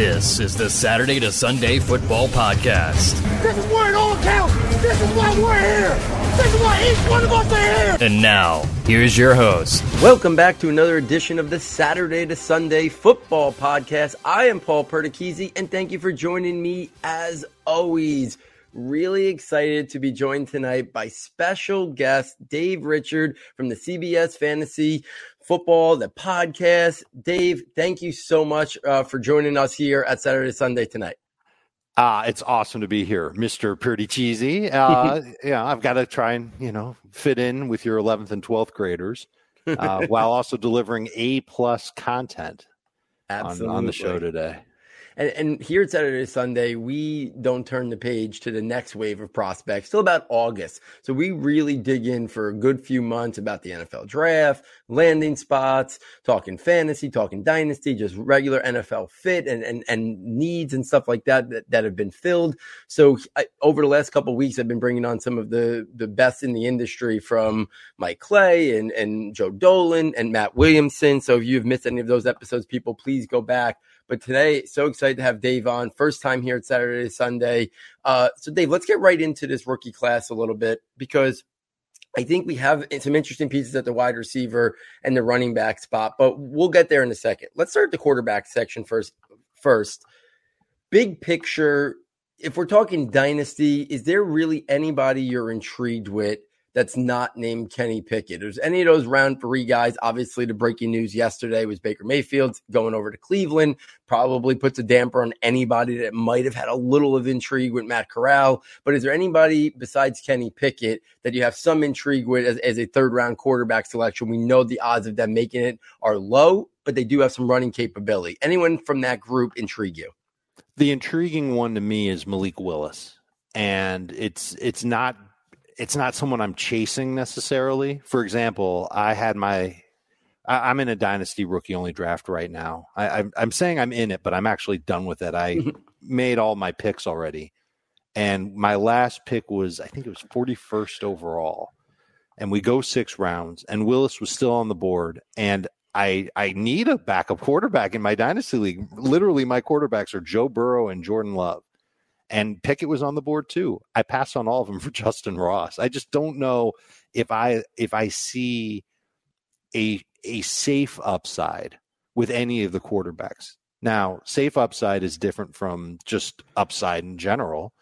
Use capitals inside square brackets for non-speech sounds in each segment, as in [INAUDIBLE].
This is the Saturday to Sunday Football Podcast. This is where it all counts. This is why we're here. This is why each one of us are here. And now, here's your host. Welcome back to another edition of the Saturday to Sunday Football Podcast. I am Paul Perticchese, and thank you for joining me as always. Really excited to be joined tonight by special guest Dave Richard from the CBS Fantasy Football, the podcast. Dave, thank you so much uh, for joining us here at Saturday Sunday tonight. Uh, it's awesome to be here, Mr. Perticchese. [LAUGHS] Uh, yeah, I've got to try and, you know, fit in with your 11th and 12th graders uh, [LAUGHS] while also delivering A plus content on, on the show today. And, and here at Saturday Sunday, we don't turn the page to the next wave of prospects till about August. So we really dig in for a good few months about the NFL draft, landing spots, talking fantasy, talking dynasty, just regular NFL fit and, and, and needs and stuff like that, that, that have been filled. So I, over the last couple weeks, I've been bringing on some of the, the best in the industry from Mike Clay and, and Joe Dolan and Matt Williamson. So if you've missed any of those episodes, people, please go back but today, so excited to have Dave on. First time here at Saturday Sunday. Uh, so, Dave, let's get right into this rookie class a little bit because I think we have some interesting pieces at the wide receiver and the running back spot, but we'll get there in a second. Let's start the quarterback section first. First, big picture. If we're talking dynasty, is there really anybody you're intrigued with that's not named Kenny Pickett. There's any of those round three guys. Obviously, the breaking news yesterday was Baker Mayfield going over to Cleveland. Probably puts a damper on anybody that might have had a little of intrigue with Matt Corral. But is there anybody besides Kenny Pickett that you have some intrigue with as, as a third round quarterback selection? We know the odds of them making it are low, but they do have some running capability. Anyone from that group intrigue you? The intriguing one to me is Malik Willis. And it's it's not it's not someone I'm chasing necessarily. For example, I had my I, am in a dynasty rookie only draft right now. I, am I'm saying I'm in it, but I'm actually done with it. I [LAUGHS] made all my picks already, and my last pick was I think it was 41st overall, and we go six rounds, and Willis was still on the board, and I I need a backup [LAUGHS] quarterback in my dynasty league. Literally, my quarterbacks are Joe Burrow and Jordan Love and Pickett was on the board too. I pass on all of them for [LAUGHS] Justyn Ross. I just don't know if I if I see a a safe upside with any of the quarterbacks. Now, safe upside is different from just upside in general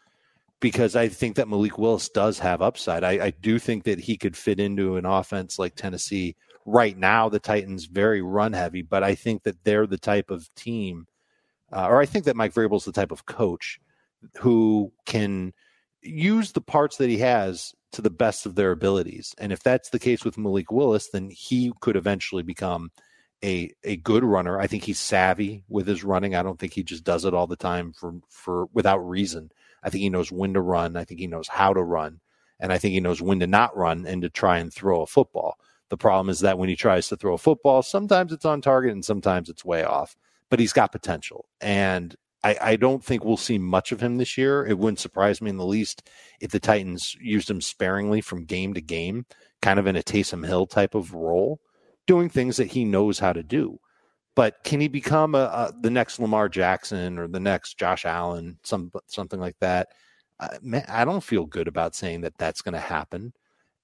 because I think that Malik Willis does have upside. I, I do think that he could fit into an offense like Tennessee. Right now, the Titans very run heavy, but I think that they're the type of team, uh, or I think that Mike Vrabel's the type of coach who can use the parts that he has to the best of their abilities. And if that's the case with Malik Willis, then he could eventually become a a good runner. I think he's savvy with his running. I don't think he just does it all the time for for without reason. I think he knows when to run. I think he knows how to run. And I think he knows when to not run and to try and throw a football. The problem is that when he tries to throw a football, sometimes it's on target and sometimes it's way off. But he's got potential. And I, I, don't think we'll see much of him this year. It wouldn't surprise me in the least if the Titans used him sparingly from game to game, kind of in a Taysom Hill type of role, doing things that he knows how to do. But can he become a, a the next Lamar Jackson or the next Josh Allen, some something like that? Uh, man, I don't feel good about saying that that's going to happen.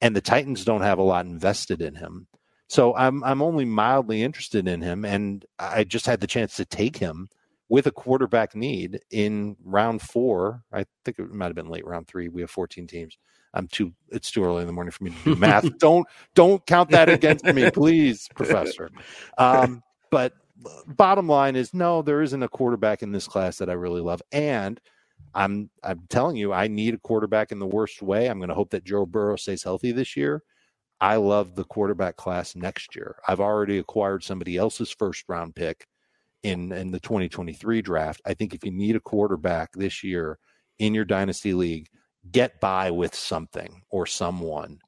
And the Titans don't have a lot invested in him. So I'm I'm only mildly interested in him, and I just had the chance to take him with a quarterback need in round four. I think it might have been late round three. We have 14 teams. I'm too. It's too early in the morning for me to do [LAUGHS] math. don't don't count that against me, [LAUGHS] please, Professor. Um, but bottom line is, no, there isn't a quarterback in this class that I really love, and I'm I'm telling you, I need a quarterback in the worst way. I'm going to hope that Joe Burrow stays healthy this year. I love the quarterback class next year. I've already acquired somebody else's first round pick in in the 2023 draft. I think if you need a quarterback this year in your dynasty league, get by with something or someone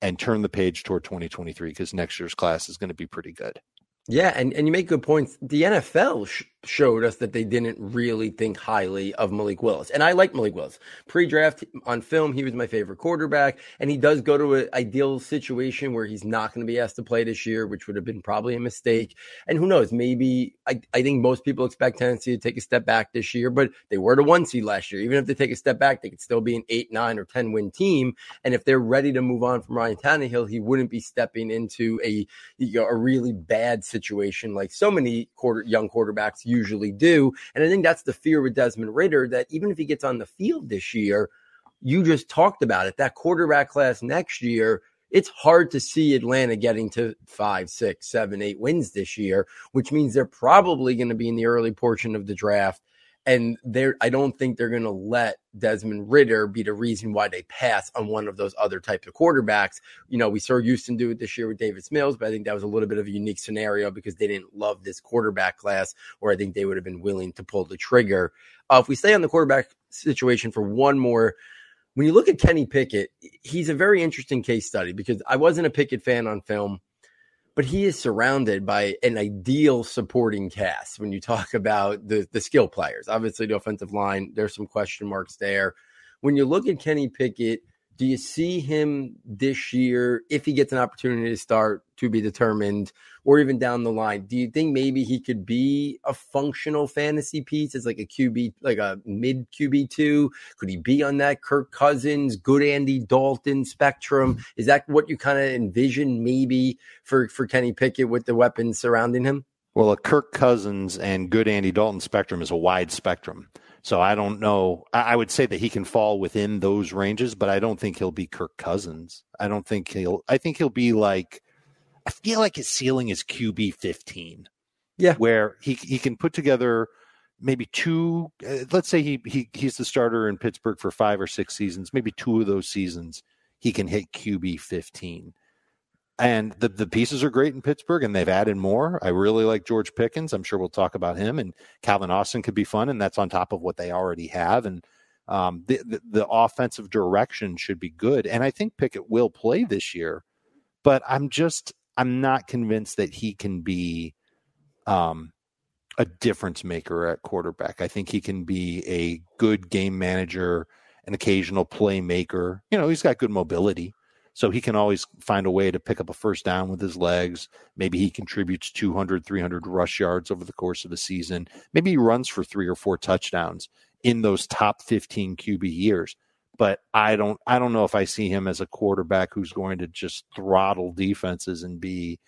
and turn the page toward 2023 because next year's class is going to be pretty good. Yeah, and, and you make good points. The NFL sh- showed us that they didn't really think highly of Malik Willis. And I like Malik Willis. Pre-draft on film, he was my favorite quarterback, and he does go to an ideal situation where he's not going to be asked to play this year, which would have been probably a mistake. And who knows, maybe I, I think most people expect Tennessee to take a step back this year, but they were the one seed last year. Even if they take a step back, they could still be an eight, nine, or 10 win team. And if they're ready to move on from Ryan Tannehill, he wouldn't be stepping into a, you know, a really bad situation like so many quarter young quarterbacks usually do. And I think that's the fear with Desmond Ridder that even if he gets on the field this year, you just talked about it. That quarterback class next year, it's hard to see Atlanta getting to five, six, seven, eight wins this year, which means they're probably going to be in the early portion of the draft and they're I don't think they're going to let Desmond Ridder be the reason why they pass on one of those other types of quarterbacks. You know, we saw Houston do it this year with Davis Mills, but I think that was a little bit of a unique scenario because they didn't love this quarterback class, or I think they would have been willing to pull the trigger. Uh, if we stay on the quarterback situation for one more, when you look at Kenny Pickett, he's a very interesting case study because I wasn't a Pickett fan on film but he is surrounded by an ideal supporting cast when you talk about the the skill players. Obviously, the offensive line, there's some question marks there. When you look at Kenny Pickett, do you see him this year, if he gets an opportunity to start to be determined, or even down the line? Do you think maybe he could be a functional fantasy piece as like a QB, like a mid QB two? Could he be on that Kirk Cousins, good Andy Dalton spectrum? Is that what you kind of envision maybe for for Kenny Pickett with the weapons surrounding him? Well, a Kirk Cousins and good Andy Dalton spectrum is a wide spectrum. So I don't know. I would say that he can fall within those ranges, but I don't think he'll be Kirk Cousins. I don't think he'll. I think he'll be like. I feel like his ceiling is QB fifteen. Yeah, where he he can put together maybe two. Uh, let's say he he he's the starter in Pittsburgh for five or six seasons. Maybe two of those seasons he can hit QB fifteen. And the, the pieces are great in Pittsburgh, and they've added more. I really like George Pickens. I'm sure we'll talk about him. And Calvin Austin could be fun, and that's on top of what they already have. And um, the, the, the offensive direction should be good. And I think Pickett will play this year, but I'm just I'm not convinced that he can be um, a difference maker at quarterback. I think he can be a good game manager, an occasional playmaker. You know, he's got good mobility. So he can always find a way to pick up a first down with his legs. Maybe he contributes 200, 300 rush yards over the course of the season. Maybe he runs for three or four touchdowns in those top 15 QB years. But I don't, I don't know if I see him as a quarterback who's going to just throttle defenses and be,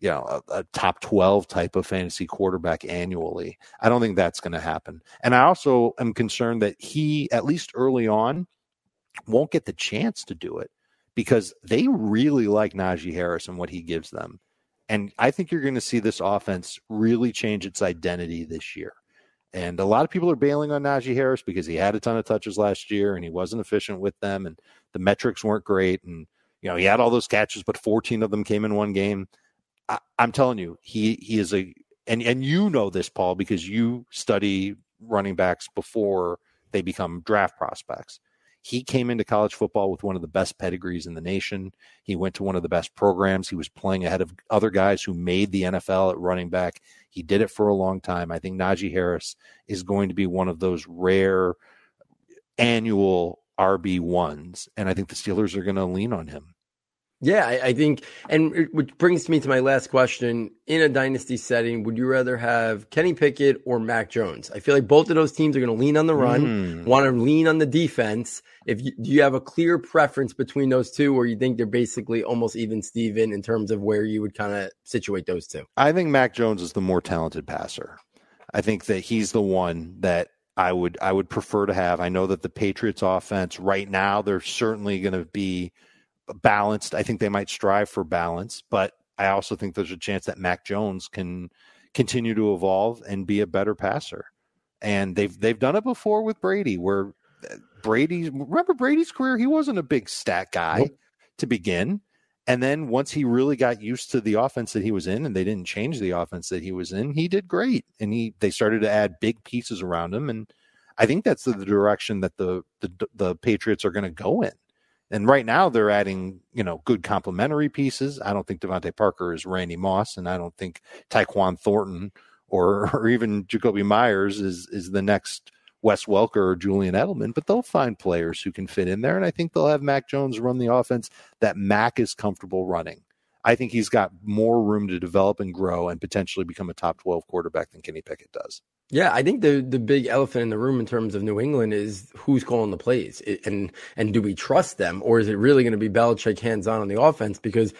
you know, a, a top 12 type of fantasy quarterback annually. I don't think that's going to happen. And I also am concerned that he, at least early on, won't get the chance to do it because they really like Najee Harris and what he gives them. And I think you're going to see this offense really change its identity this year. And a lot of people are bailing on Najee Harris because he had a ton of touches last year and he wasn't efficient with them and the metrics weren't great. And, you know, he had all those catches, but 14 of them came in one game. I, I'm telling you, he, he is a, and, and you know this, Paul, because you study running backs before they become draft prospects. He came into college football with one of the best pedigrees in the nation. He went to one of the best programs. He was playing ahead of other guys who made the NFL at running back. He did it for a long time. I think Najee Harris is going to be one of those rare annual RB ones, and I think the Steelers are going to lean on him. Yeah, I, I, think, and which brings me to my last question. In a dynasty setting, would you rather have Kenny Pickett or Mac Jones? I feel like both of those teams are going to lean on the run, mm. want to lean on the defense. If you, do you have a clear preference between those two, or you think they're basically almost even Steven in terms of where you would kind of situate those two? I think Mac Jones is the more talented passer. I think that he's the one that I would I would prefer to have. I know that the Patriots offense right now they're certainly going to be balanced. I think they might strive for balance, but I also think there's a chance that Mac Jones can continue to evolve and be a better passer. And they've they've done it before with Brady, where uh, Brady remember Brady's career, he wasn't a big stat guy nope. to begin. And then once he really got used to the offense that he was in and they didn't change the offense that he was in, he did great. And he they started to add big pieces around him. And I think that's the, the direction that the, the the Patriots are going to go in. And right now they're adding, you know, good complementary pieces. I don't think DeVante Parker is Randy Moss, and I don't think Tyquan Thornton or [LAUGHS] or even Jakobi Meyers is is the next Wes Welker or Julian Edelman, but they'll find players who can fit in there. And I think they'll have Mac Jones run the offense that Mac is comfortable running. I think he's got more room to develop and grow and potentially become a top 12 quarterback than Kenny Pickett does. Yeah, I think the the big elephant in the room in terms of New England is who's calling the plays, and and do we trust them, or is it really going to be Belichick hands on on the offense? Because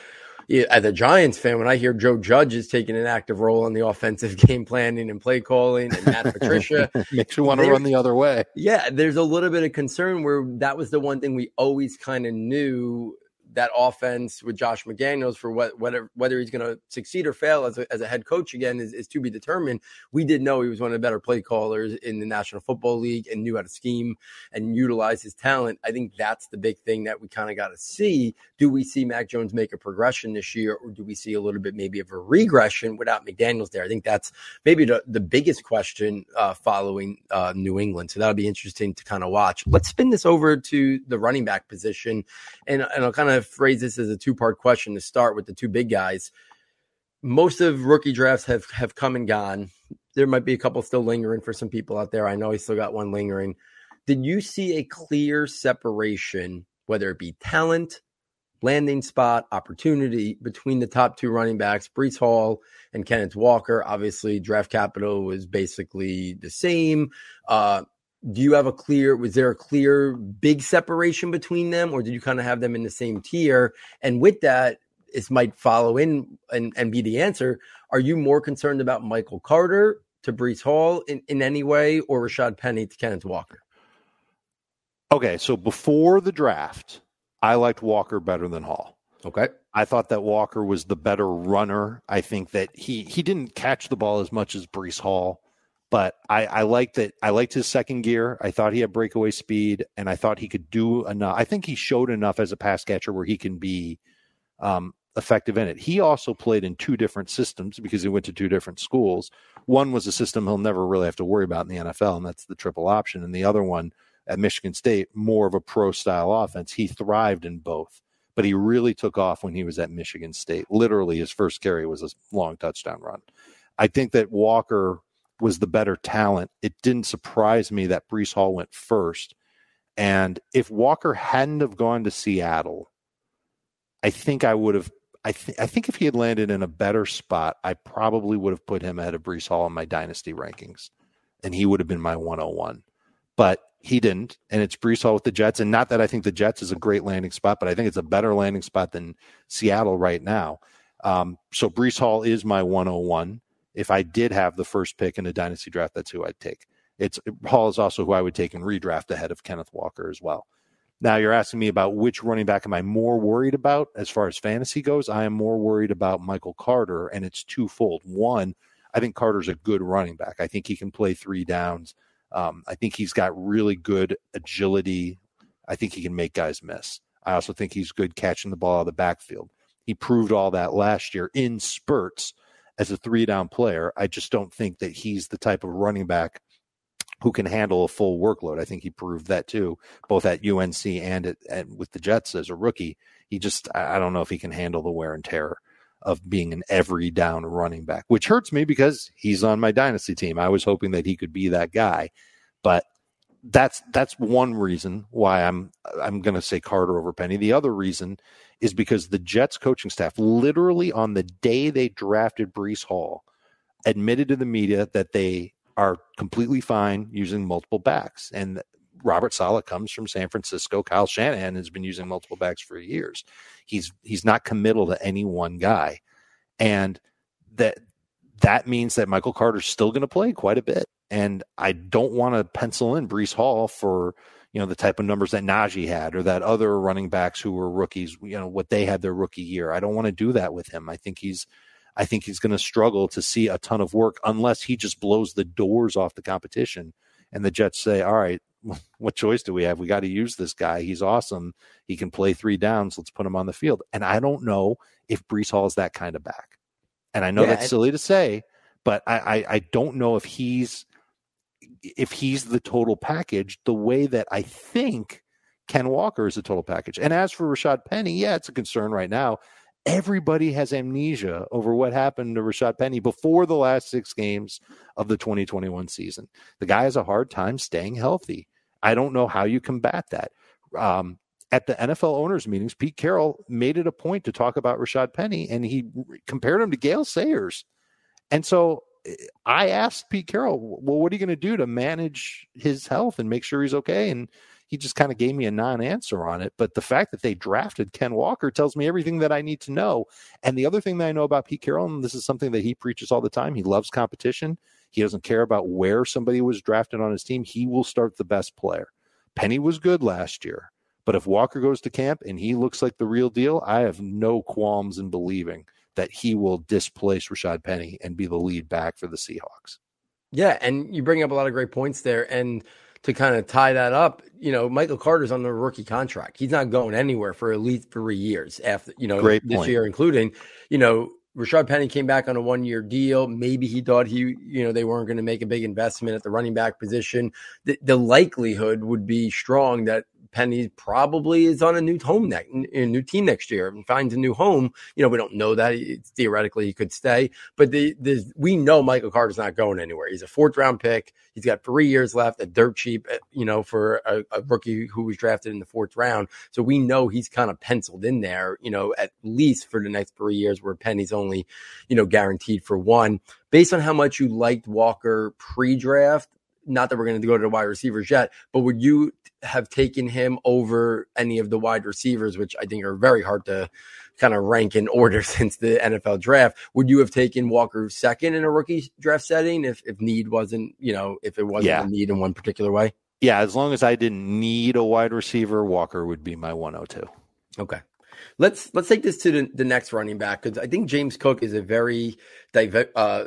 as a Giants fan, when I hear Joe Judge is taking an active role in the [LAUGHS] offensive game planning and play calling, and Matt Patricia [LAUGHS] makes you want to run the other way. Yeah, there's a little bit of concern where that was the one thing we always kind of knew that offense with Josh McDaniels for what, whether whether he's going to succeed or fail as a, as a head coach again is, is to be determined. We did know he was one of the better play callers in the National Football League and knew how to scheme and utilize his talent. I think that's the big thing that we kind of got to see. Do we see Mac Jones make a progression this year, or do we see a little bit maybe of a regression without McDaniels there? I think that's maybe the, the biggest question uh, following uh, New England. So that'll be interesting to kind of watch. Let's spin this over to the running back position, and, and I'll kind of phrase this as a two part question to start with the two big guys. Most of rookie drafts have have come and gone. There might be a couple still lingering for some people out there. I know he still got one lingering. Did you see a clear separation, whether it be talent, landing spot, opportunity between the top two running backs, Breece Hall and Kenneth Walker? Obviously, draft capital was basically the same. Uh, do you have a clear was there a clear big separation between them or did you kind of have them in the same tier and with that this might follow in and, and be the answer are you more concerned about michael carter to breece hall in, in any way or rashad penny to kenneth walker okay so before the draft i liked walker better than hall okay I thought that Walker was the better runner. I think that he he didn't catch the ball as much as Breece Hall. But I, I liked that. I liked his second gear. I thought he had breakaway speed, and I thought he could do enough. I think he showed enough as a pass catcher where he can be um, effective in it. He also played in two different systems because he went to two different schools. One was a system he'll never really have to worry about in the NFL, and that's the triple option. And the other one at Michigan State, more of a pro style offense. He thrived in both, but he really took off when he was at Michigan State. Literally, his first carry was a long touchdown run. I think that Walker was the better talent. It didn't surprise me that Breece Hall went first. And if Walker hadn't have gone to Seattle, I think I would have. I, th- I think if he had landed in a better spot, I probably would have put him ahead of Breece Hall in my dynasty rankings, and he would have been my 101. But he didn't, and it's Breece Hall with the Jets. And not that I think the Jets is a great landing spot, but I think it's a better landing spot than Seattle right now. Um, so Breece Hall is my 101 if I did have the first pick in a dynasty draft, that's who I'd take. It's Hall is also who I would take in redraft ahead of Kenneth Walker as well. Now you're asking me about which running back am I more worried about as far as fantasy goes? I am more worried about Michael Carter, and it's twofold. One, I think Carter's a good running back. I think he can play three downs. Um, I think he's got really good agility. I think he can make guys miss. I also think he's good catching the ball out of the backfield. He proved all that last year in spurts as a three down player. I just don't think that he's the type of running back who can handle a full workload. I think he proved that too, both at UNC and at, and with the Jets as a rookie. He just, I don't know if he can handle the wear and tear of being an every down running back, which hurts me because he's on my dynasty team. I was hoping that he could be that guy, but that's that's one reason why I'm I'm going to say Carter over Penny. The other reason is because the Jets coaching staff, literally on the day they drafted Breece Hall, admitted to the media that they are completely fine using multiple backs. And Robert Saleh comes from San Francisco. Kyle Shanahan has been using multiple backs for years. He's he's not committal to any one guy, and that that means that Michael Carter's still going to play quite a bit. And I don't want to pencil in Breece Hall for you know the type of numbers that Najee had or that other running backs who were rookies, you know what they had their rookie year. I don't want to do that with him. I think he's I think he's going to struggle to see a ton of work unless he just blows the doors off the competition and the Jets say, "All right, [LAUGHS] what choice do we have? We got to use this guy. He's awesome. He can play three downs. Let's put him on the field." And I don't know if Breece Hall is that kind of back. And I know yeah, that's silly to say, but I, I, I don't know if he's if he's the total package the way that I think Ken Walker is a total package. And as for Rashad Penny, yeah, it's a concern right now. Everybody has amnesia over what happened to Rashad Penny before the last six games of the 2021 season. The guy has a hard time staying healthy. I don't know how you combat that. Um, at the NFL owners meetings, Pete Carroll made it a point to talk about Rashad Penny, and he compared him to Gale Sayers. And so eh, I asked Pete Carroll, "Well, what are you going to do to manage his health and make sure he's okay?" And he just kind of gave me a non-answer on it. But the fact that they drafted Ken Walker tells me everything that I need to know. And the other thing that I know about Pete Carroll, and this is something that he preaches all the time, he loves competition. He doesn't care about where somebody was drafted on his team. He will start the best player. Penny was good last year. But if Walker goes to camp and he looks like the real deal, I have no qualms in believing that he will displace Rashad Penny and be the lead back for the Seahawks. Yeah, and you bring up a lot of great points there. And to kind of tie that up, you know, Michael Carter's on the rookie contract. He's not going anywhere for at least three years after, you know, Great this point. year, including, you know, Rashad Penny came back on a one year deal. Maybe he thought he, you know, they weren't going to make a big investment at the running back position. The, the likelihood would be strong that Penny probably is on a new home next, a new team next year and finds a new home. You know, we don't know that. It's, theoretically, he could stay, but the, the we know Michael Carter's not going anywhere. He's a fourth round pick. He's got three years left, a dirt cheap, uh, you know, for a, a rookie who was drafted in the fourth round. So we know he's kind of penciled in there, you know, at least for the next three years, where Penny's only, you know, guaranteed for one. Based on how much you liked Walker pre-draft, not that we're going to go to the wide receivers yet, but would you have taken him over any of the wide receivers, which I think are very hard to kind of rank in order [LAUGHS] since the NFL draft? Would you have taken Walker second in a rookie draft setting if, if need wasn't, you know, if it wasn't Yeah. a need in one particular way? Yeah, as long as I didn't need a wide receiver, Walker would be my 102. Okay. Let's let's take this to the, the next running back because I think James Cook is a very diver- uh,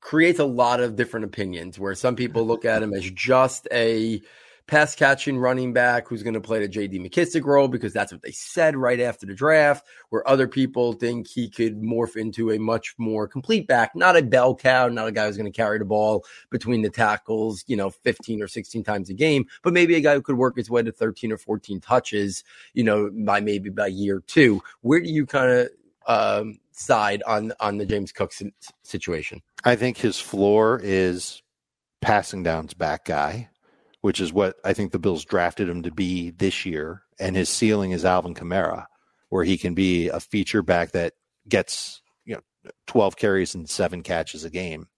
creates a lot of different opinions. Where some people look at him as just a pass catching running back who's going to play the J.D. McKissick role because that's what they said right after the draft. Where other people think he could morph into a much more complete back, not a bell cow, not a guy who's going to carry the ball between the tackles, you know, 15 or 16 times a game, but maybe a guy who could work his way to 13 or 14 touches, you know, by maybe by year two. Where do you kind of um, side on on the James Cook situation? I think his floor is passing downs back guy, which is what I think the Bills drafted him to be this year. And his ceiling is Alvin Kamara, where he can be a feature back that gets, you know, 12 carries and seven catches a game.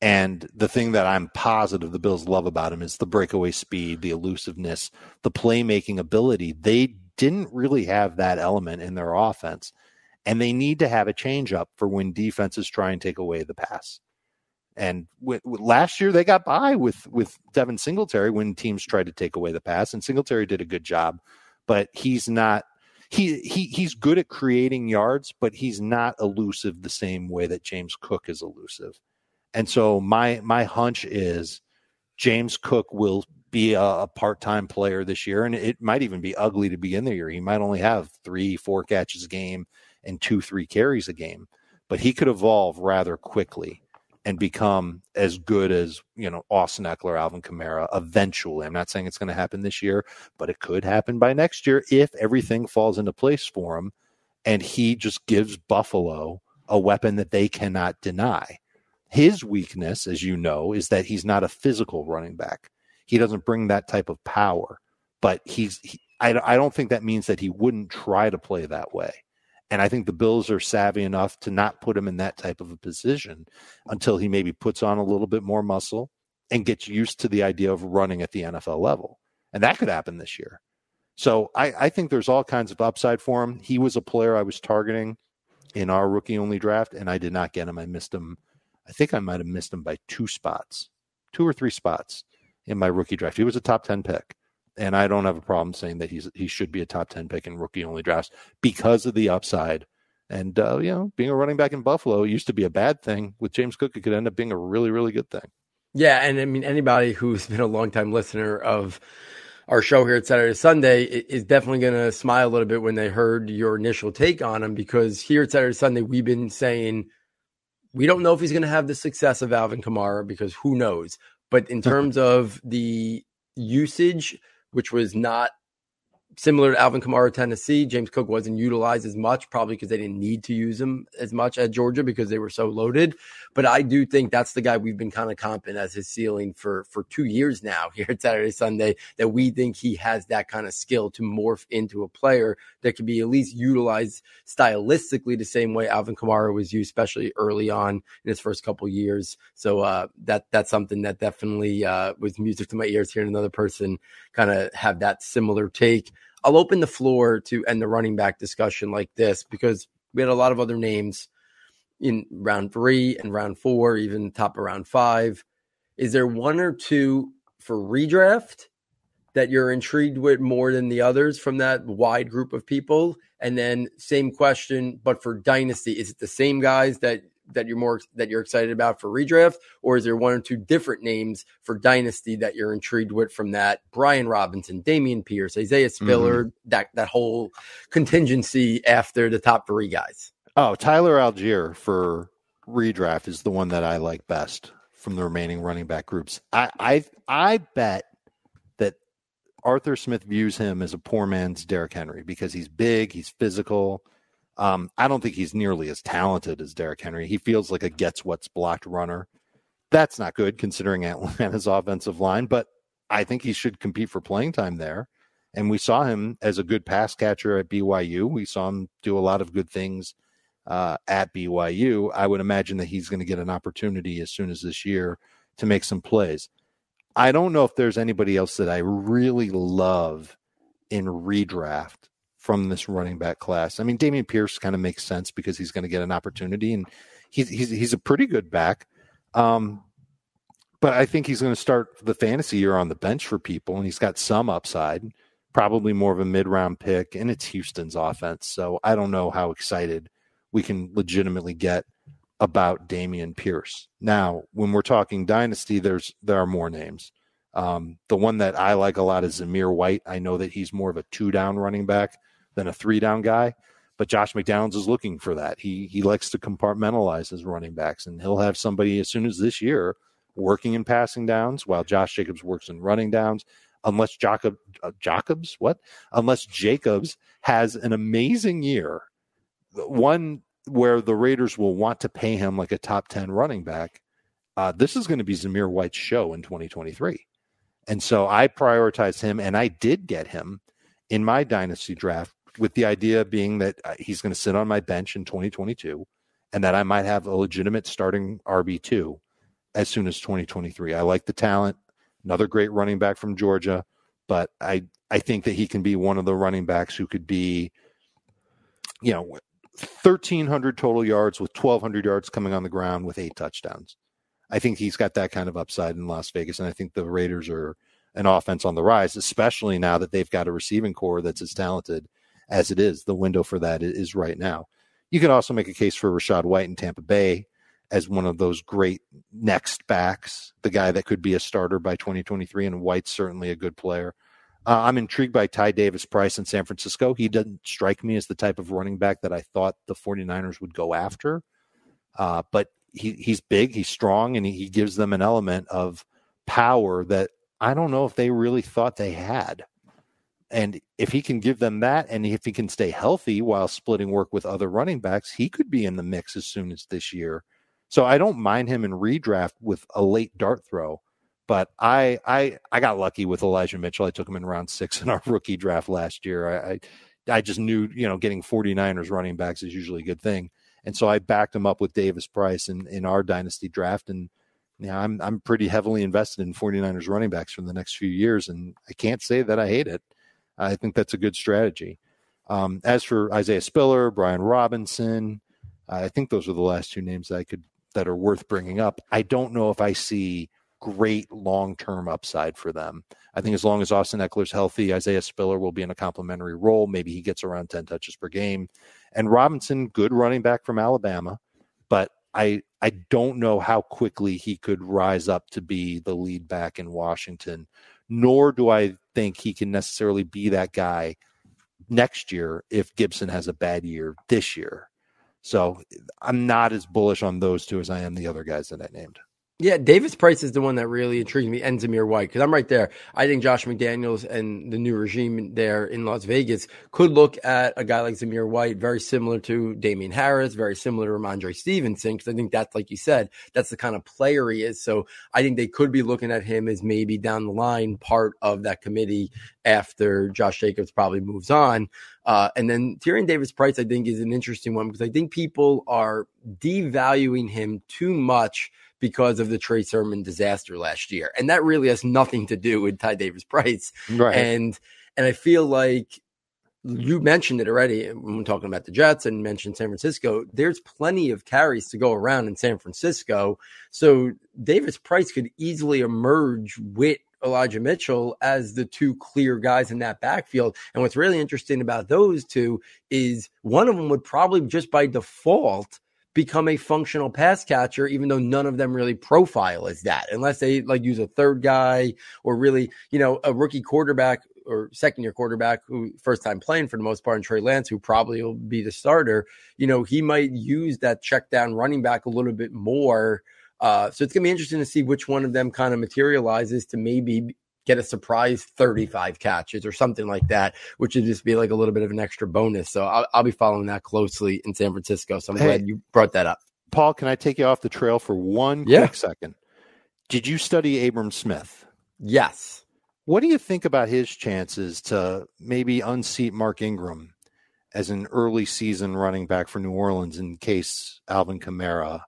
And the thing that I'm positive the Bills love about him is the breakaway speed, the elusiveness, the playmaking ability. They didn't really have that element in their offense. And they need to have a change up for when defenses try and take away the pass. And with, with last year, they got by with with Devin Singletary when teams tried to take away the pass, and Singletary did a good job, but he's not. He, he he's good at creating yards, but he's not elusive the same way that James Cook is elusive. And so my my hunch is James Cook will be a, a part time player this year, and it might even be ugly to begin the year. He might only have three, four catches a game and two, three carries a game, but he could evolve rather quickly and become as good as you know Austin Ekeler, Alvin Kamara eventually. I'm not saying it's going to happen this year, but it could happen by next year if everything falls into place for him, and he just gives Buffalo a weapon that they cannot deny. His weakness, as you know, is that he's not a physical running back. He doesn't bring that type of power, but he's. He, I, I don't think that means that he wouldn't try to play that way. And I think the Bills are savvy enough to not put him in that type of a position until he maybe puts on a little bit more muscle and gets used to the idea of running at the NFL level. And that could happen this year. So I, I think there's all kinds of upside for him. He was a player I was targeting in our rookie only draft, and I did not get him. I missed him. I think I might have missed him by two spots, two or three spots in my rookie draft. He was a top 10 pick and I don't have a problem saying that he's he should be a top ten pick in rookie only drafts because of the upside. And uh, you know, being a running back in Buffalo used to be a bad thing. With James Cook, it could end up being a really, really good thing. Yeah, and I mean anybody who's been a longtime listener of our show here at Saturday Sunday is definitely going to smile a little bit when they heard your initial take on him because here at Saturday Sunday we've been saying we don't know if he's going to have the success of Alvin Kamara because who knows. But in [LAUGHS] terms of the usage, which was not similar to Alvin Kamara, Tennessee, James Cook wasn't utilized as much, probably because they didn't need to use him as much at Georgia because they were so loaded. But I do think that's the guy we've been kind of comping as his ceiling for for two years now [LAUGHS] here at Saturday Sunday. That we think he has that kind of skill to morph into a player that could be at least utilized stylistically the same way Alvin Kamara was used, especially early on in his first couple years. So uh, that that's something that definitely uh, was music to my ears. Hearing another person kind of have that similar take. I'll open the floor to end the running back discussion like this because we had a lot of other names in round three and round four, even top of round five. Is there one or two for redraft that you're intrigued with more than the others from that wide group of people? And then same question, but for dynasty, is it the same guys that that you're more that you're excited about for redraft, or is there one or two different names for dynasty that you're intrigued with from that? Brian Robinson, Dameon Pierce, Isaiah Spiller, mm-hmm. that that whole contingency after the top three guys. Oh, Tyler Allgeier for redraft is the one that I like best from the remaining running back groups. I I I bet that Arthur Smith views him as a poor man's Derrick Henry because he's big, he's physical, um, I don't think he's nearly as talented as Derrick Henry. He feels like a gets what's blocked runner. That's not good considering Atlanta's [LAUGHS] offensive line, but I think he should compete for playing time there. And we saw him as a good pass catcher at BYU. We saw him do a lot of good things uh, at BYU. I would imagine that he's going to get an opportunity as soon as this year to make some plays. I don't know if there's anybody else that I really love in redraft from this running back class. I mean, Dameon Pierce kind of makes sense because he's going to get an opportunity, and he's he's he's a pretty good back. Um, but I think he's going to start the fantasy year on the bench for people, and he's got some upside. Probably more of a mid round pick, and it's Houston's offense. So I don't know how excited we can legitimately get about Dameon Pierce. Now, when we're talking dynasty, there's there are more names. Um, the one that I like a lot is Zamir White. I know that he's more of a two down running back than a three down guy. But Josh McDaniels is looking for that. He he likes to compartmentalize his running backs, and he'll have somebody as soon as this year working in passing downs while Josh Jacobs works in running downs. Unless Jacob uh, Jacobs what? Unless Jacobs has an amazing year, one where the Raiders will want to pay him like a top ten running back. Uh, this is going to be Zamir White's show in 2023. And so I prioritized him and I did get him in my dynasty draft with the idea being that uh, he's going to sit on my bench in 2022 and that I might have a legitimate starting RB2 as soon as 2023. I like the talent, another great running back from Georgia, but I I think that he can be one of the running backs who could be you know 1300 total yards with 1200 yards coming on the ground with eight touchdowns. I think he's got that kind of upside in Las Vegas and I think the Raiders are an offense on the rise, especially now that they've got a receiving corps that's as talented as it is. The window for that is right now. You can also make a case for Rachaad White in Tampa Bay as one of those great next backs, the guy that could be a starter by 2023, and White's certainly a good player. Uh, I'm intrigued by Ty Davis Price in San Francisco. He doesn't strike me as the type of running back that I thought the 49ers would go after. Uh, but he, he's big, he's strong, and he, he gives them an element of power that I don't know if they really thought they had. And if he can give them that, and if he can stay healthy while splitting work with other running backs, he could be in the mix as soon as this year. So I don't mind him in redraft with a late dart throw. But I I I got lucky with Elijah Mitchell. I took him in round six [LAUGHS] in our rookie draft last year. I I, I just knew, you know, getting 49ers running backs is usually a good thing. And so I backed him up with Davis Price in, in our dynasty draft and yeah, I'm I'm pretty heavily invested in 49ers running backs for the next few years, and I can't say that I hate it. I think that's a good strategy. Um, as for Isaiah Spiller, Brian Robinson, I think those are the last two names that I could that are worth bringing up. I don't know if I see great long term upside for them. I think as long as Austin Ekeler's healthy, Isaiah Spiller will be in a complementary role. Maybe he gets around 10 touches per game. And Robinson, good running back from Alabama, but I I don't know how quickly he could rise up to be the lead back in Washington, nor do I think he can necessarily be that guy next year if Gibson has a bad year this year. So I'm not as bullish on those two as I am the other guys that I named. Yeah, Davis Price is the one that really intrigues me, and Zamir White, because I'm right there. I think Josh McDaniels and the new regime there in Las Vegas could look at a guy like Zamir White, very similar to Damien Harris, very similar to Rhamondre Stevenson, because I think that's, like you said, that's the kind of player he is. So I think they could be looking at him as maybe down the line part of that committee after Josh Jacobs probably moves on. Uh, and then Tyrion Davis Price, I think, is an interesting one because I think people are devaluing him too much because of the Trey Sermon disaster last year. And that really has nothing to do with Ty Davis Price. Right. And and I feel like you mentioned it already when we're talking about the Jets and mentioned San Francisco. There's plenty of carries to go around in San Francisco. So Davis Price could easily emerge with Elijah Mitchell as the two clear guys in that backfield. And what's really interesting about those two is one of them would probably just by default become a functional pass catcher, even though none of them really profile as that, unless they like use a third guy or really, you know, a rookie quarterback or second year quarterback who first time playing for the most part, and Trey Lance, who probably will be the starter, you know, he might use that check down running back a little bit more. Uh, so it's gonna be interesting to see which one of them kind of materializes to maybe get a surprise 35 catches or something like that, which would just be like a little bit of an extra bonus. So I'll, I'll be following that closely in San Francisco. So I'm hey, glad you brought that up. Paul, can I take you off the trail for one yeah. quick second? Did you study Abram Smith? Yes. What do you think about his chances to maybe unseat Mark Ingram as an early season running back for New Orleans in case Alvin Kamara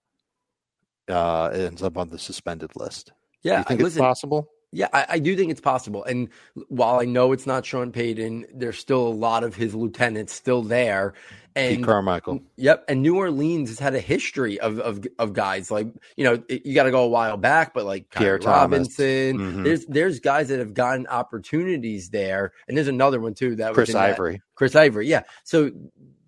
uh, ends up on the suspended list? Yeah, do you think it's possible? Yeah, I, I, do think it's possible. And while I know it's not Sean Payton, there's still a lot of his lieutenants still there. And Pete Carmichael. Yep. And New Orleans has had a history of of, of guys like, you know, you got to go a while back, but like Pierre Robinson. Mm-hmm. There's there's guys that have gotten opportunities there. And there's another one too that Chris Ivory. That. Chris Ivory. Yeah. So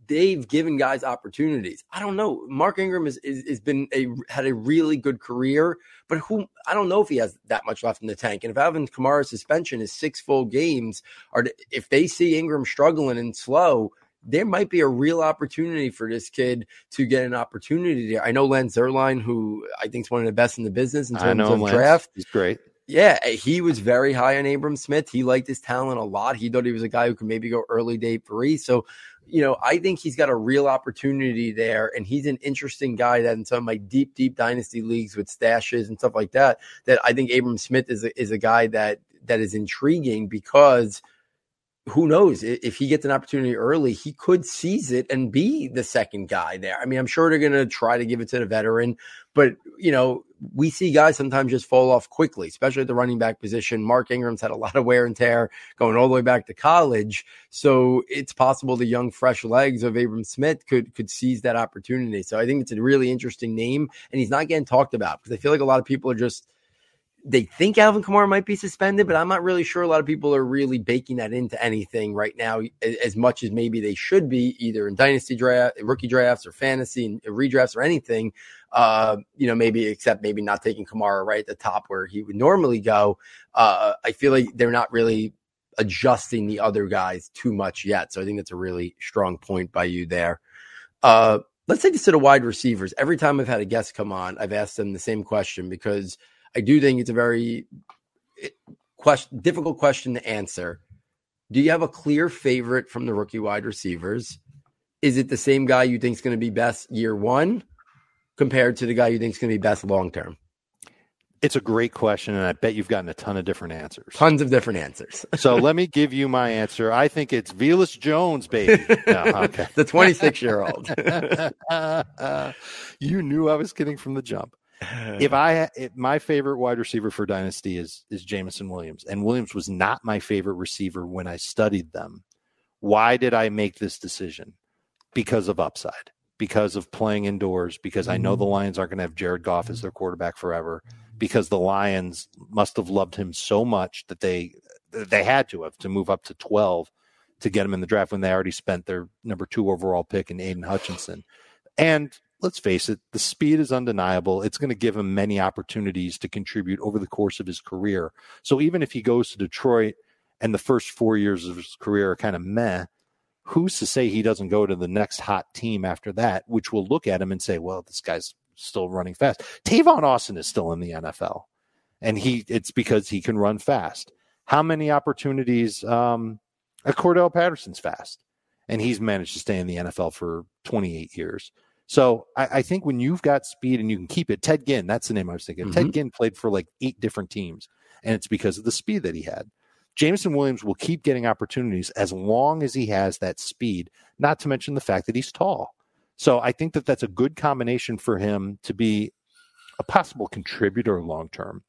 they've given guys opportunities. I don't know. Mark Ingram has is, is been a had a really good career, but who I don't know if he has that much left in the tank. And if Alvin Kamara's suspension is six full games, or if they see Ingram struggling and slow, there might be a real opportunity for this kid to get an opportunity there. I know Lance Zierlein, who I think is one of the best in the business in terms of Lance. draft. He's great. Yeah, eh, he was very high on Abram Smith. He liked his talent a lot. He thought he was a guy who could maybe go early day three. So you know, I think he's got a real opportunity there, and he's an interesting guy that in some of my deep, deep dynasty leagues with stashes and stuff like that, that I think Abram Smith is a, is a guy that that is intriguing because – who knows if he gets an opportunity early, he could seize it and be the second guy there. I mean, I'm sure they're going to try to give it to the veteran, but you know, we see guys sometimes just fall off quickly, especially at the running back position. Mark Ingram's had a lot of wear and tear going all the way back to college, so it's possible the young, fresh legs of Abram Smith could could seize that opportunity. So I think it's a really interesting name, and he's not getting talked about because I feel like a lot of people are just they think Alvin Kamara might be suspended, but I'm not really sure a lot of people are really baking that into anything right now as much as maybe they should be, either in dynasty draft, rookie drafts, or fantasy and redrafts or anything. Uh, you know, maybe except maybe not taking Kamara right at the top where he would normally go. Uh, I feel like they're not really adjusting the other guys too much yet. So I think that's a really strong point by you there. Uh, let's take this to the wide receivers. Every time I've had a guest come on, I've asked them the same question because – I do think it's a very eh, question, difficult question to answer. Do you have a clear favorite from the rookie wide receivers? Is it the same guy you think is going to be best year one compared to the guy you think is going to be best long term? It's a great question, and I bet you've gotten a ton of different answers. Tons of different answers. [LAUGHS] so let me give you my answer. I think it's Velus Jones, baby. [LAUGHS] No, okay. the 26 year old. [LAUGHS] you knew I was kidding from the jump if I if my favorite wide receiver for dynasty is is Jameson Williams, and Williams was not my favorite receiver when I studied them. Why did I make this decision? Because of upside, because of playing indoors, because I know the mm-hmm. Lions aren't going to have Jared Goff as their quarterback forever, because the Lions must have loved him so much that they they had to have to move up to twelve to get him in the draft when they already spent their number two overall pick in Aidan Hutchinson. And let's face it, the speed is undeniable. It's going to give him many opportunities to contribute over the course of his career. So even if he goes to Detroit and the first four years of his career are kind of meh, who's to say he doesn't go to the next hot team after that, which will look at him and say, well, this guy's still running fast. Tavon Austin is still in the NFL, and he it's because he can run fast. How many opportunities? Um, Cordarrelle Patterson's fast, and he's managed to stay in the NFL for 28 years. So I, I, think when you've got speed and you can keep it, Ted Ginn, that's the name I was thinking. Mm-hmm. Ted Ginn played for like eight different teams, and it's because of the speed that he had. Jameson Williams will keep getting opportunities as long as he has that speed, not to mention the fact that he's tall. So I think that that's a good combination for him to be a possible contributor long term.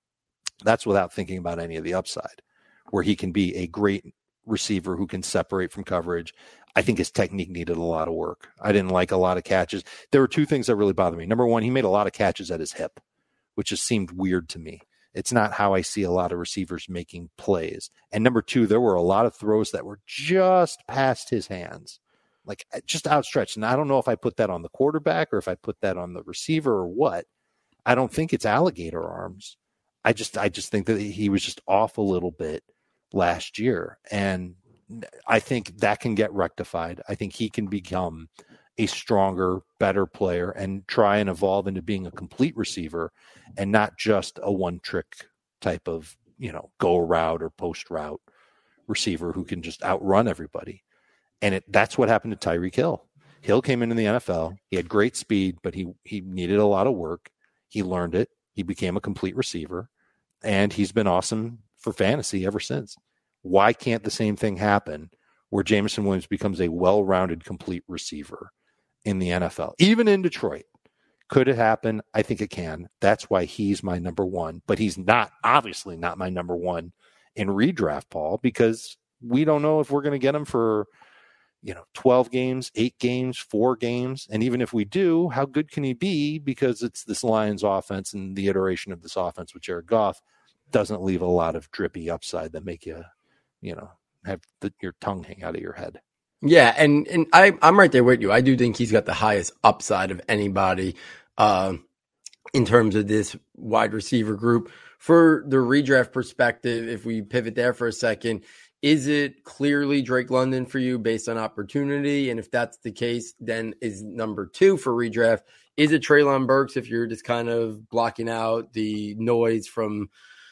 That's without thinking about any of the upside, where he can be a great receiver who can separate from coverage. I think his technique needed a lot of work. I didn't like a lot of catches. There were two things that really bothered me. Number one, he made a lot of catches at his hip, which just seemed weird to me. It's not how I see a lot of receivers making plays. And number two, there were a lot of throws that were just past his hands, like uh, just outstretched. And I don't know if I put that on the quarterback or if I put that on the receiver or what. I don't think it's alligator arms. I just I just think that he was just off a little bit last year. And I think that can get rectified. I think he can become a stronger, better player and try and evolve into being a complete receiver and not just a one trick type of, you know, go route or post route receiver who can just outrun everybody. And it, that's what happened to Tyreek Hill. Hill came into the NFL. He had great speed, but he he needed a lot of work. He learned it. He became a complete receiver, and he's been awesome for fantasy ever since. Why can't the same thing happen where Jameson Williams becomes a well rounded, complete receiver in the NFL, even in Detroit? Could it happen? I think it can. That's why he's my number one, but he's not, obviously, not my number one in redraft, Paul, because we don't know if we're going to get him for you know 12 games 8 games 4 games and even if we do how good can he be because it's this lions offense and the iteration of this offense with jared goff doesn't leave a lot of drippy upside that make you you know, have the, your tongue hang out of your head. Yeah, and and I I'm right there with you. I do think he's got the highest upside of anybody uh, in terms of this wide receiver group. For the redraft perspective, if we pivot there for a second, is it clearly Drake London for you based on opportunity? And if that's the case, then is number two for redraft. Is it Treylon Burks if you're just kind of blocking out the noise from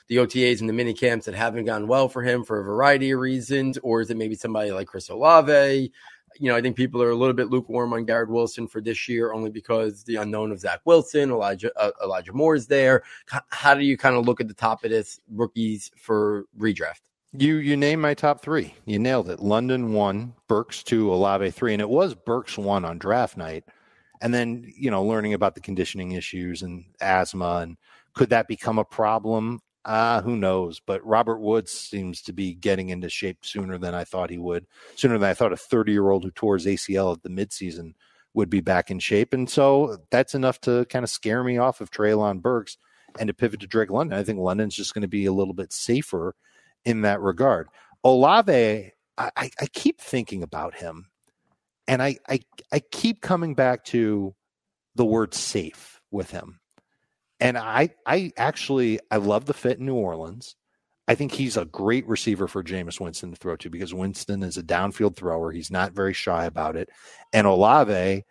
the OTAs and the mini camps that haven't gone well for him for a variety of reasons, or is it maybe somebody like Chris Olave? You know, I think people are a little bit lukewarm on Garrett Wilson for this year, only because the unknown of Zach Wilson, Elijah uh, Elijah Moore is there. How do you kind of look at the top of this rookies for redraft? You you name my top three. You nailed it. London one, Burks two, Olave three, and it was Burks one on draft night. And then you know, learning about the conditioning issues and asthma and could that become a problem? Uh, who knows? But Robert Woods seems to be getting into shape sooner than I thought he would. Sooner than I thought a 30 year old who tore his ACL at the midseason would be back in shape. And so that's enough to kind of scare me off of Treylon Burks and to pivot to Drake London. I think London's just going to be a little bit safer in that regard. Olave, I, I keep thinking about him and I, I, I keep coming back to the word safe with him. And I, I actually, I love the fit in New Orleans. I think he's a great receiver for Jameis Winston to throw to because Winston is a downfield thrower. He's not very shy about it. And Olave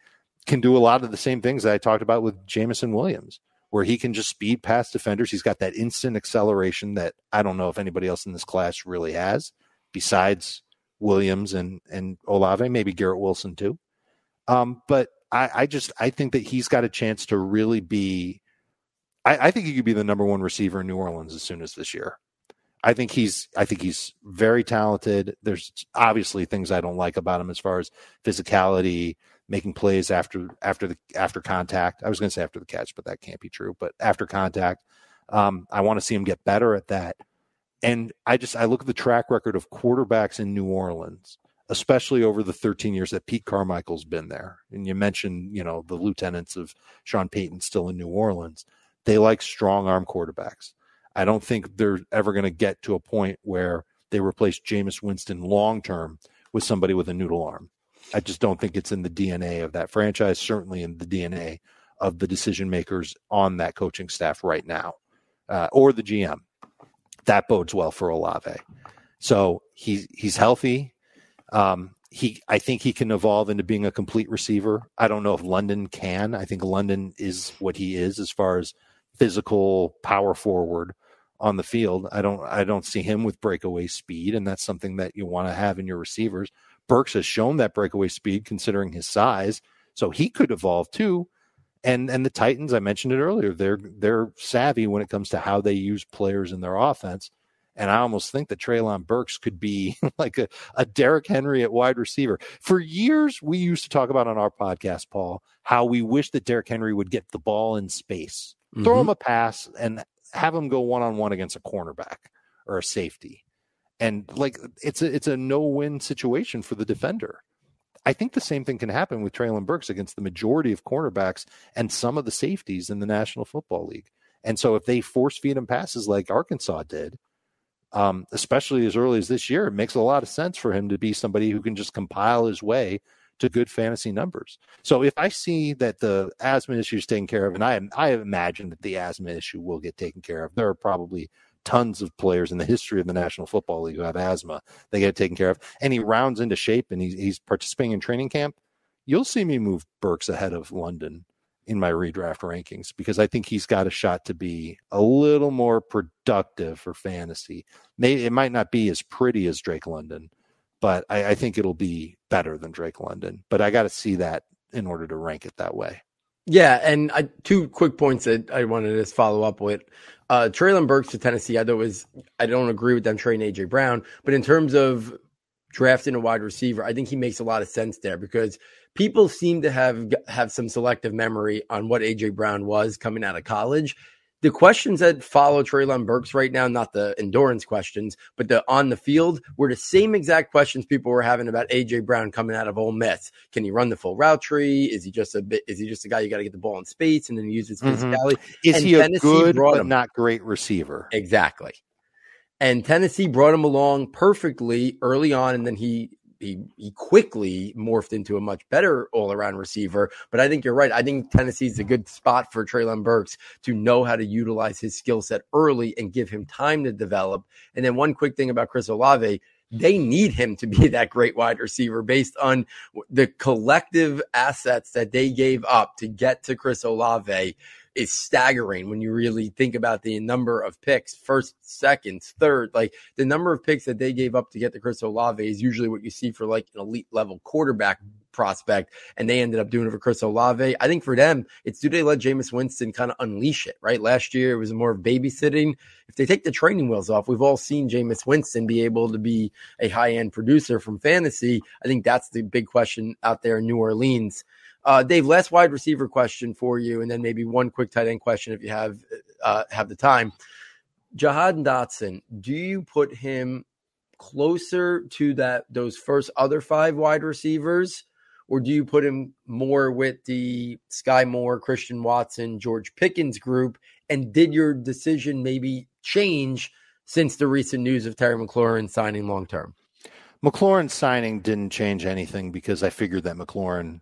can do a lot of the same things that I talked about with Jameson Williams, where he can just speed past defenders. He's got that instant acceleration that I don't know if anybody else in this class really has, besides Williams and and Olave, maybe Garrett Wilson too. Um, but I, I just I think that he's got a chance to really be I, I think he could be the number one receiver in New Orleans as soon as this year. I think he's I think he's very talented. There's obviously things I don't like about him as far as physicality, making plays after after the after contact. I was going to say after the catch, but that can't be true. But after contact, um, I want to see him get better at that. And I just I look at the track record of quarterbacks in New Orleans, especially over the 13 years that Pete Carmichael's been there. And you mentioned, you know, the lieutenants of Sean Payton still in New Orleans. They like strong arm quarterbacks. I don't think they're ever going to get to a point where they replace Jameis Winston long term with somebody with a noodle arm. I just don't think it's in the DNA of that franchise, certainly in the DNA of the decision makers on that coaching staff right now, uh, or the GM. That bodes well for Olave. So he's he's healthy. Um, he, I think he can evolve into being a complete receiver. I don't know if London can. I think London is what he is as far as physical power forward on the field. I don't I don't see him with breakaway speed, and that's something that you want to have in your receivers. Burks has shown that breakaway speed considering his size, so he could evolve too. And and the Titans, I mentioned it earlier, they're they're savvy when it comes to how they use players in their offense. And I almost think that Treylon Burks could be [LAUGHS] like a, a Derrick Henry at wide receiver. For years, we used to talk about on our podcast, Paul, how we wish that Derrick Henry would get the ball in space, mm-hmm. throw him a pass, and have him go one on one against a cornerback or a safety. And like it's a it's a no win situation for the defender. I think the same thing can happen with Treylon Burks against the majority of cornerbacks and some of the safeties in the National Football League. And so if they force feed him passes like Arkansas did, um, especially as early as this year, it makes a lot of sense for him to be somebody who can just compile his way to good fantasy numbers. So if I see that the asthma issue is taken care of, and I I imagine that the asthma issue will get taken care of, there are probably tons of players in the history of the National Football League who have asthma. They get it taken care of, and he rounds into shape, and he's he's participating in training camp. You'll see me move Burks ahead of London in my redraft rankings because I think he's got a shot to be a little more productive for fantasy. Maybe it might not be as pretty as Drake London, but I, I think it'll be better than Drake London. But I got to see that in order to rank it that way. Yeah, and I, two quick points that I wanted to just follow up with. Uh, Treylon Burks to Tennessee, I was I don't agree with them trading AJ Brown, but in terms of drafting a wide receiver, I think he makes a lot of sense there because people seem to have have some selective memory on what AJ Brown was coming out of college, the questions that follow Treylon Burks right now, not the endurance questions, but the on the field, were the same exact questions people were having about AJ Brown coming out of Ole Miss. Can he run the full route tree? Is he just a bit? Is he just a guy you got to get the ball in space and then use his mm-hmm. physicality? Is and he Tennessee a good but him. not great receiver? Exactly. And Tennessee brought him along perfectly early on, and then he he he quickly morphed into a much better all around receiver. But I think you're right. I think Tennessee's a good spot for Treylon Burks to know how to utilize his skill set early and give him time to develop. And then one quick thing about Chris Olave. They need him to be [LAUGHS] that great wide receiver based on the collective assets that they gave up to get to Chris Olave is staggering when you really think about the number of picks, first, second, third. Like the number of picks that they gave up to get the Chris Olave is usually what you see for like an elite level quarterback prospect, and they ended up doing it for Chris Olave. I think for them, it's do they let Jameis Winston kind of unleash it, right? Last year it was more of babysitting. If they take the training wheels off, we've all seen Jameis Winston be able to be a high end producer from fantasy. I think that's the big question out there in New Orleans. Uh, Dave, last wide receiver question for you, and then maybe one quick tight end question if you have uh, have the time. Jahan Dotson, do you put him closer to that those first other five wide receivers, or do you put him more with the Sky Moore, Christian Watson, George Pickens group? And did your decision maybe change since the recent news of Terry McLaurin signing long term? McLaurin signing didn't change anything because I figured that McLaurin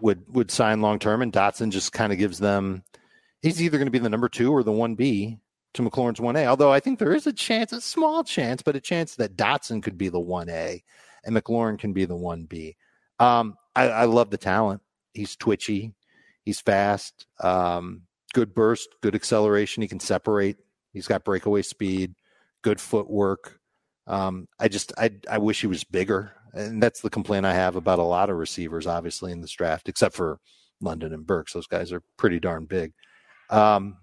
would would sign long term, and Dotson just kind of gives them. He's either going to be the number two or the one B to McLaurin's one A. Although I think there is a chance, a small chance, but a chance that Dotson could be the one A, and McLaurin can be the one B. Um, I, I, love the talent. He's twitchy. He's fast. Um, good burst. Good acceleration. He can separate. He's got breakaway speed. Good footwork. Um, I just I I wish he was bigger and that's the complaint I have about a lot of receivers, obviously in this draft, except for London and Burks. Those guys are pretty darn big. Um,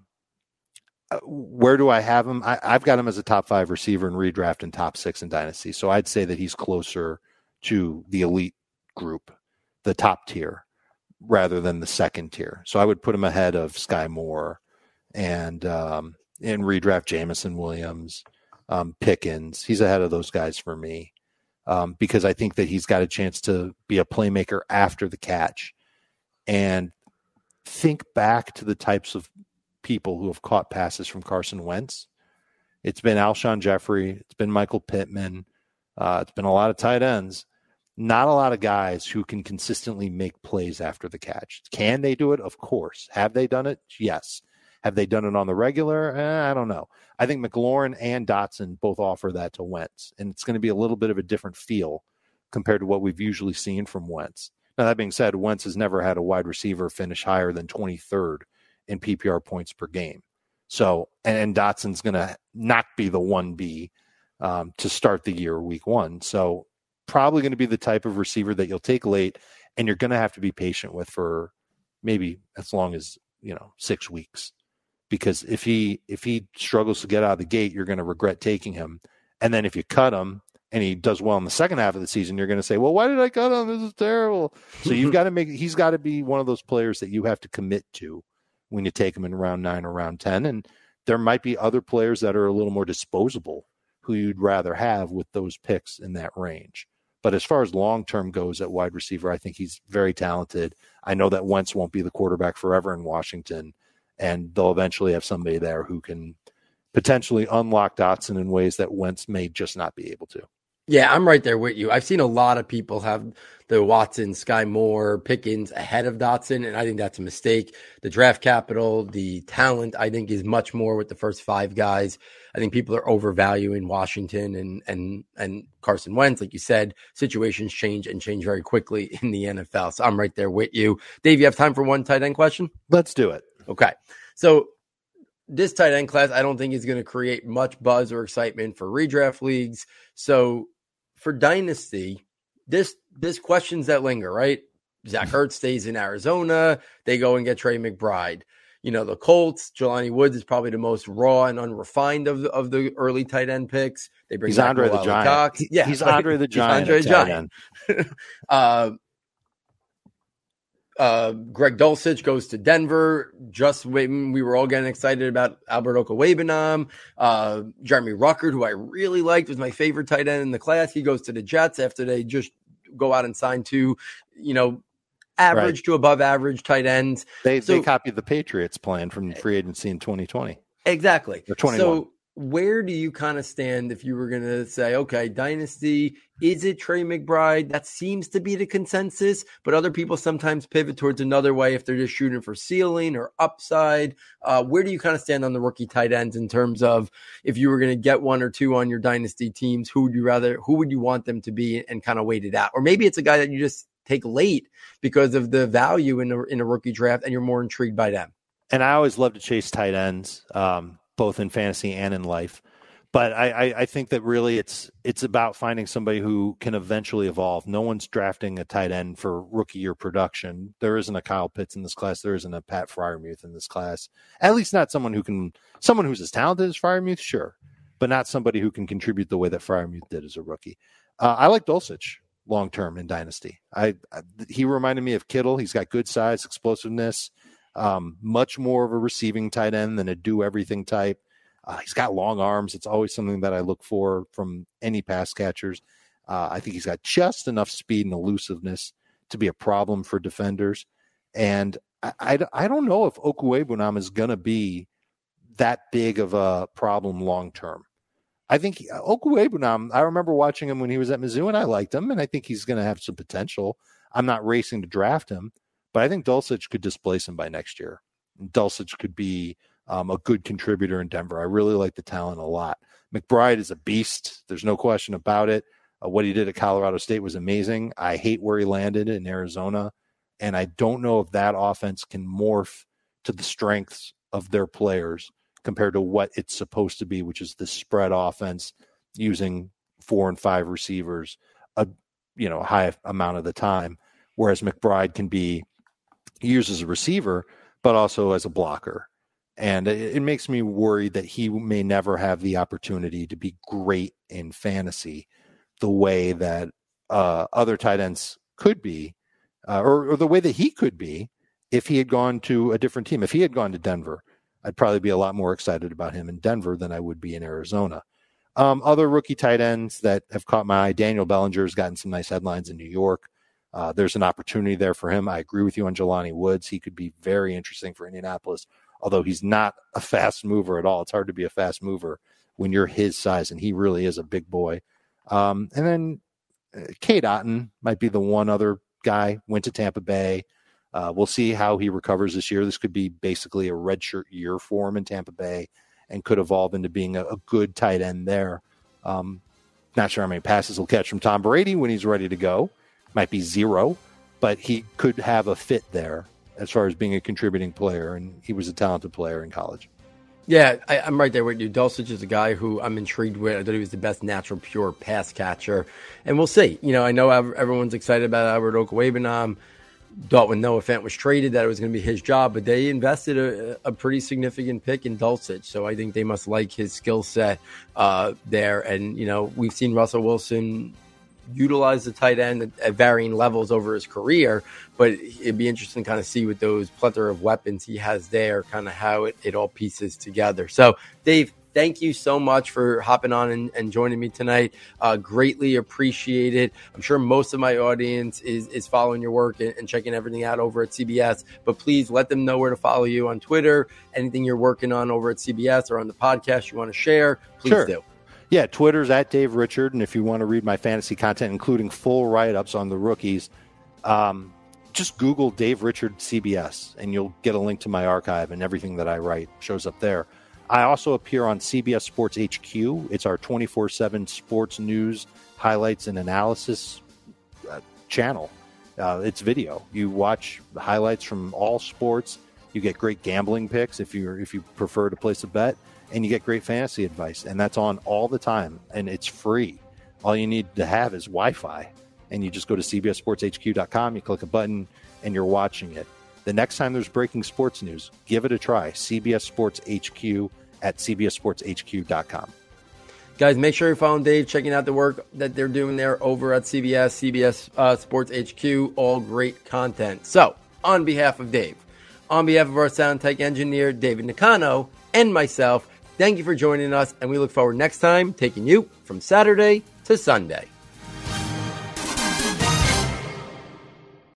uh, where do I have him? I, have got him as a top five receiver in redraft and top six in dynasty. So I'd say that he's closer to the elite group, the top tier, rather than the second tier. So I would put him ahead of Sky Moore and um, in redraft Jameson Williams, um, Pickens. He's ahead of those guys for me um, because I think that he's got a chance to be a playmaker after the catch. And think back to the types of people who have caught passes from Carson Wentz. It's been Alshon Jeffery, it's been Michael Pittman, uh, it's been a lot of tight ends. Not a lot of guys who can consistently make plays after the catch. Can they do it? Of course. Have they done it? Yes. Have they done it on the regular? Eh, I don't know. I think McLaurin and Dotson both offer that to Wentz, and it's going to be a little bit of a different feel compared to what we've usually seen from Wentz. Now, that being said, Wentz has never had a wide receiver finish higher than 23rd in PPR points per game. So, and, and Dotson's going to not be the 1B um, to start the year week one. So, probably going to be the type of receiver that you'll take late and you're going to have to be patient with for maybe as long as, you know, six weeks. Because if he if he struggles to get out of the gate, you're going to regret taking him. And then if you cut him and he does well in the second half of the season, you're going to say, "Well, why did I cut him? This is terrible." So you've [LAUGHS] got to make he's got to be one of those players that you have to commit to when you take him in round 9 or round 10 and there might be other players that are a little more disposable who you'd rather have with those picks in that range. But as far as long term goes at wide receiver, I think he's very talented. I know that Wentz won't be the quarterback forever in Washington, and they'll eventually have somebody there who can potentially unlock Dotson in ways that Wentz may just not be able to. Yeah, I'm right there with you. I've seen a lot of people have the Watson, Sky Moore, Pickens ahead of Dotson, and I think that's a mistake. The draft capital, the talent, I think is much more with the first five guys. I think people are overvaluing Washington and and and Carson Wentz, like you said. Situations change and change very quickly in the NFL. So I'm right there with you, Dave. You have time for one tight end question? Let's do it. Okay, so this tight end class, I don't think is going to create much buzz or excitement for redraft leagues. So for dynasty, this this questions that linger, right? Zach Ertz stays in Arizona. They go and get Trey McBride. You know, the Colts, Jelani Woods is probably the most raw and unrefined of the, of the early tight end picks. They bring he's Andre the Giant. Cox. Yeah, he's Andre the Giant. He's Andre the Giant. [LAUGHS] uh, uh, Greg Dulcich goes to Denver. Just waiting. We were all getting excited about Albert Okwuegbunam. Uh, Jeremy Ruckert, who I really liked, was my favorite tight end in the class. He goes to the Jets after they just go out and sign two, you know, average right. to above average tight ends. They so, they copied the Patriots plan from free agency in 2020. Exactly. Or 21. So where do you kind of stand if you were going to say, okay, dynasty, is it Trey McBride? That seems to be the consensus, but other people sometimes pivot towards another way if they're just shooting for ceiling or upside. Uh, where do you kind of stand on the rookie tight ends in terms of if you were going to get one or two on your dynasty teams, who would you rather, who would you want them to be and kind of wait it out? Or maybe it's a guy that you just take late because of the value in a, in a rookie draft and you're more intrigued by them. And I always love to chase tight ends. Um, both in fantasy and in life. But I, I, I, think that really it's it's about finding somebody who can eventually evolve. No one's drafting a tight end for rookie year production. There isn't a Kyle Pitts in this class. There isn't a Pat Freiermuth in this class. At least not someone who can someone who's as talented as Freiermuth, sure, but not somebody who can contribute the way that Freiermuth did as a rookie. Uh, I like Dulcich long term in Dynasty. I, I, he reminded me of Kittle. He's got good size, explosiveness um, much more of a receiving tight end than a do everything type. Uh, he's got long arms. It's always something that I look for from any pass catchers. Uh, I think he's got just enough speed and elusiveness to be a problem for defenders. And I, I, I don't know if Okwuegbunam is going to be that big of a problem long term. I think Okwuegbunam, I remember watching him when he was at Mizzou and I liked him, and I think he's going to have some potential. I'm not racing to draft him, but I think Dulcich could displace him by next year. Dulcich could be um, a good contributor in Denver. I really like the talent a lot. McBride is a beast. There's no question about it. Uh, what he did at Colorado State was amazing. I hate where he landed in Arizona. And I don't know if that offense can morph to the strengths of their players compared to what it's supposed to be, which is the spread offense using four and five receivers a you know high amount of the time. Whereas McBride can be used as a receiver, but also as a blocker. And it, it makes me worried that he may never have the opportunity to be great in fantasy the way that uh, other tight ends could be, uh, or, or the way that he could be if he had gone to a different team. If he had gone to Denver, I'd probably be a lot more excited about him in Denver than I would be in Arizona. Um, other rookie tight ends that have caught my eye, Daniel Bellinger has gotten some nice headlines in New York. Uh, there's an opportunity there for him. I agree with you on Jelani Woods. He could be very interesting for Indianapolis, although he's not a fast mover at all. It's hard to be a fast mover when you're his size, and he really is a big boy. Um, and then uh, Cade Otton might be the one other guy. Went to Tampa Bay. Uh, we'll see how he recovers this year. This could be basically a redshirt year for him in Tampa Bay, and could evolve into being a, a good tight end there. Um, Not sure how many passes he'll catch from Tom Brady when he's ready to go. Might be zero, but he could have a fit there as far as being a contributing player, and he was a talented player in college. Yeah, I, am right there with you. Dulcich is a guy who I'm intrigued with. I thought he was the best natural, pure pass catcher, and we'll see. You know, I know everyone's excited about Albert Okwuegbunam. Thought when Noah Fant was traded that it was going to be his job, but they invested a, a pretty significant pick in Dulcich, so I think they must like his skill set uh, there. And you know, we've seen Russell Wilson utilize the tight end at, at, varying levels over his career, but it'd be interesting to kind of see with those plethora of weapons he has there, kind of how it, it all pieces together. So, Dave, thank you so much for hopping on and, and joining me tonight. Uh, greatly appreciate it. I'm sure most of my audience is, is following your work and, and, checking everything out over at CBS, but please let them know where to follow you on Twitter, anything you're working on over at CBS or on the podcast you want to share, please sure. do. Yeah, Twitter's at Dave Richard, and if you want to read my fantasy content, including full write-ups on the rookies, um, just Google Dave Richard CBS, and you'll get a link to my archive, and everything that I write shows up there. I also appear on CBS Sports HQ. It's our 24/7 sports news, highlights, and analysis uh, channel. Uh, it's video. You watch highlights from all sports. You get great gambling picks if you if you prefer to place a bet and you get great fantasy advice. And that's on all the time, and it's free. All you need to have is Wi Fi, and you just go to CBSSportsHQ.com, you click a button, and you're watching it. The next time there's breaking sports news, give it a try. CBS Sports HQ at CBSSportsHQ.com. Guys, make sure you're following Dave, checking out the work that they're doing there over at CBS, CBS uh, Sports HQ. All great content. So, on behalf of Dave, on behalf of our sound tech engineer, David Nicano, and myself, Thank you for joining us, and we look forward next time taking you from Saturday to Sunday.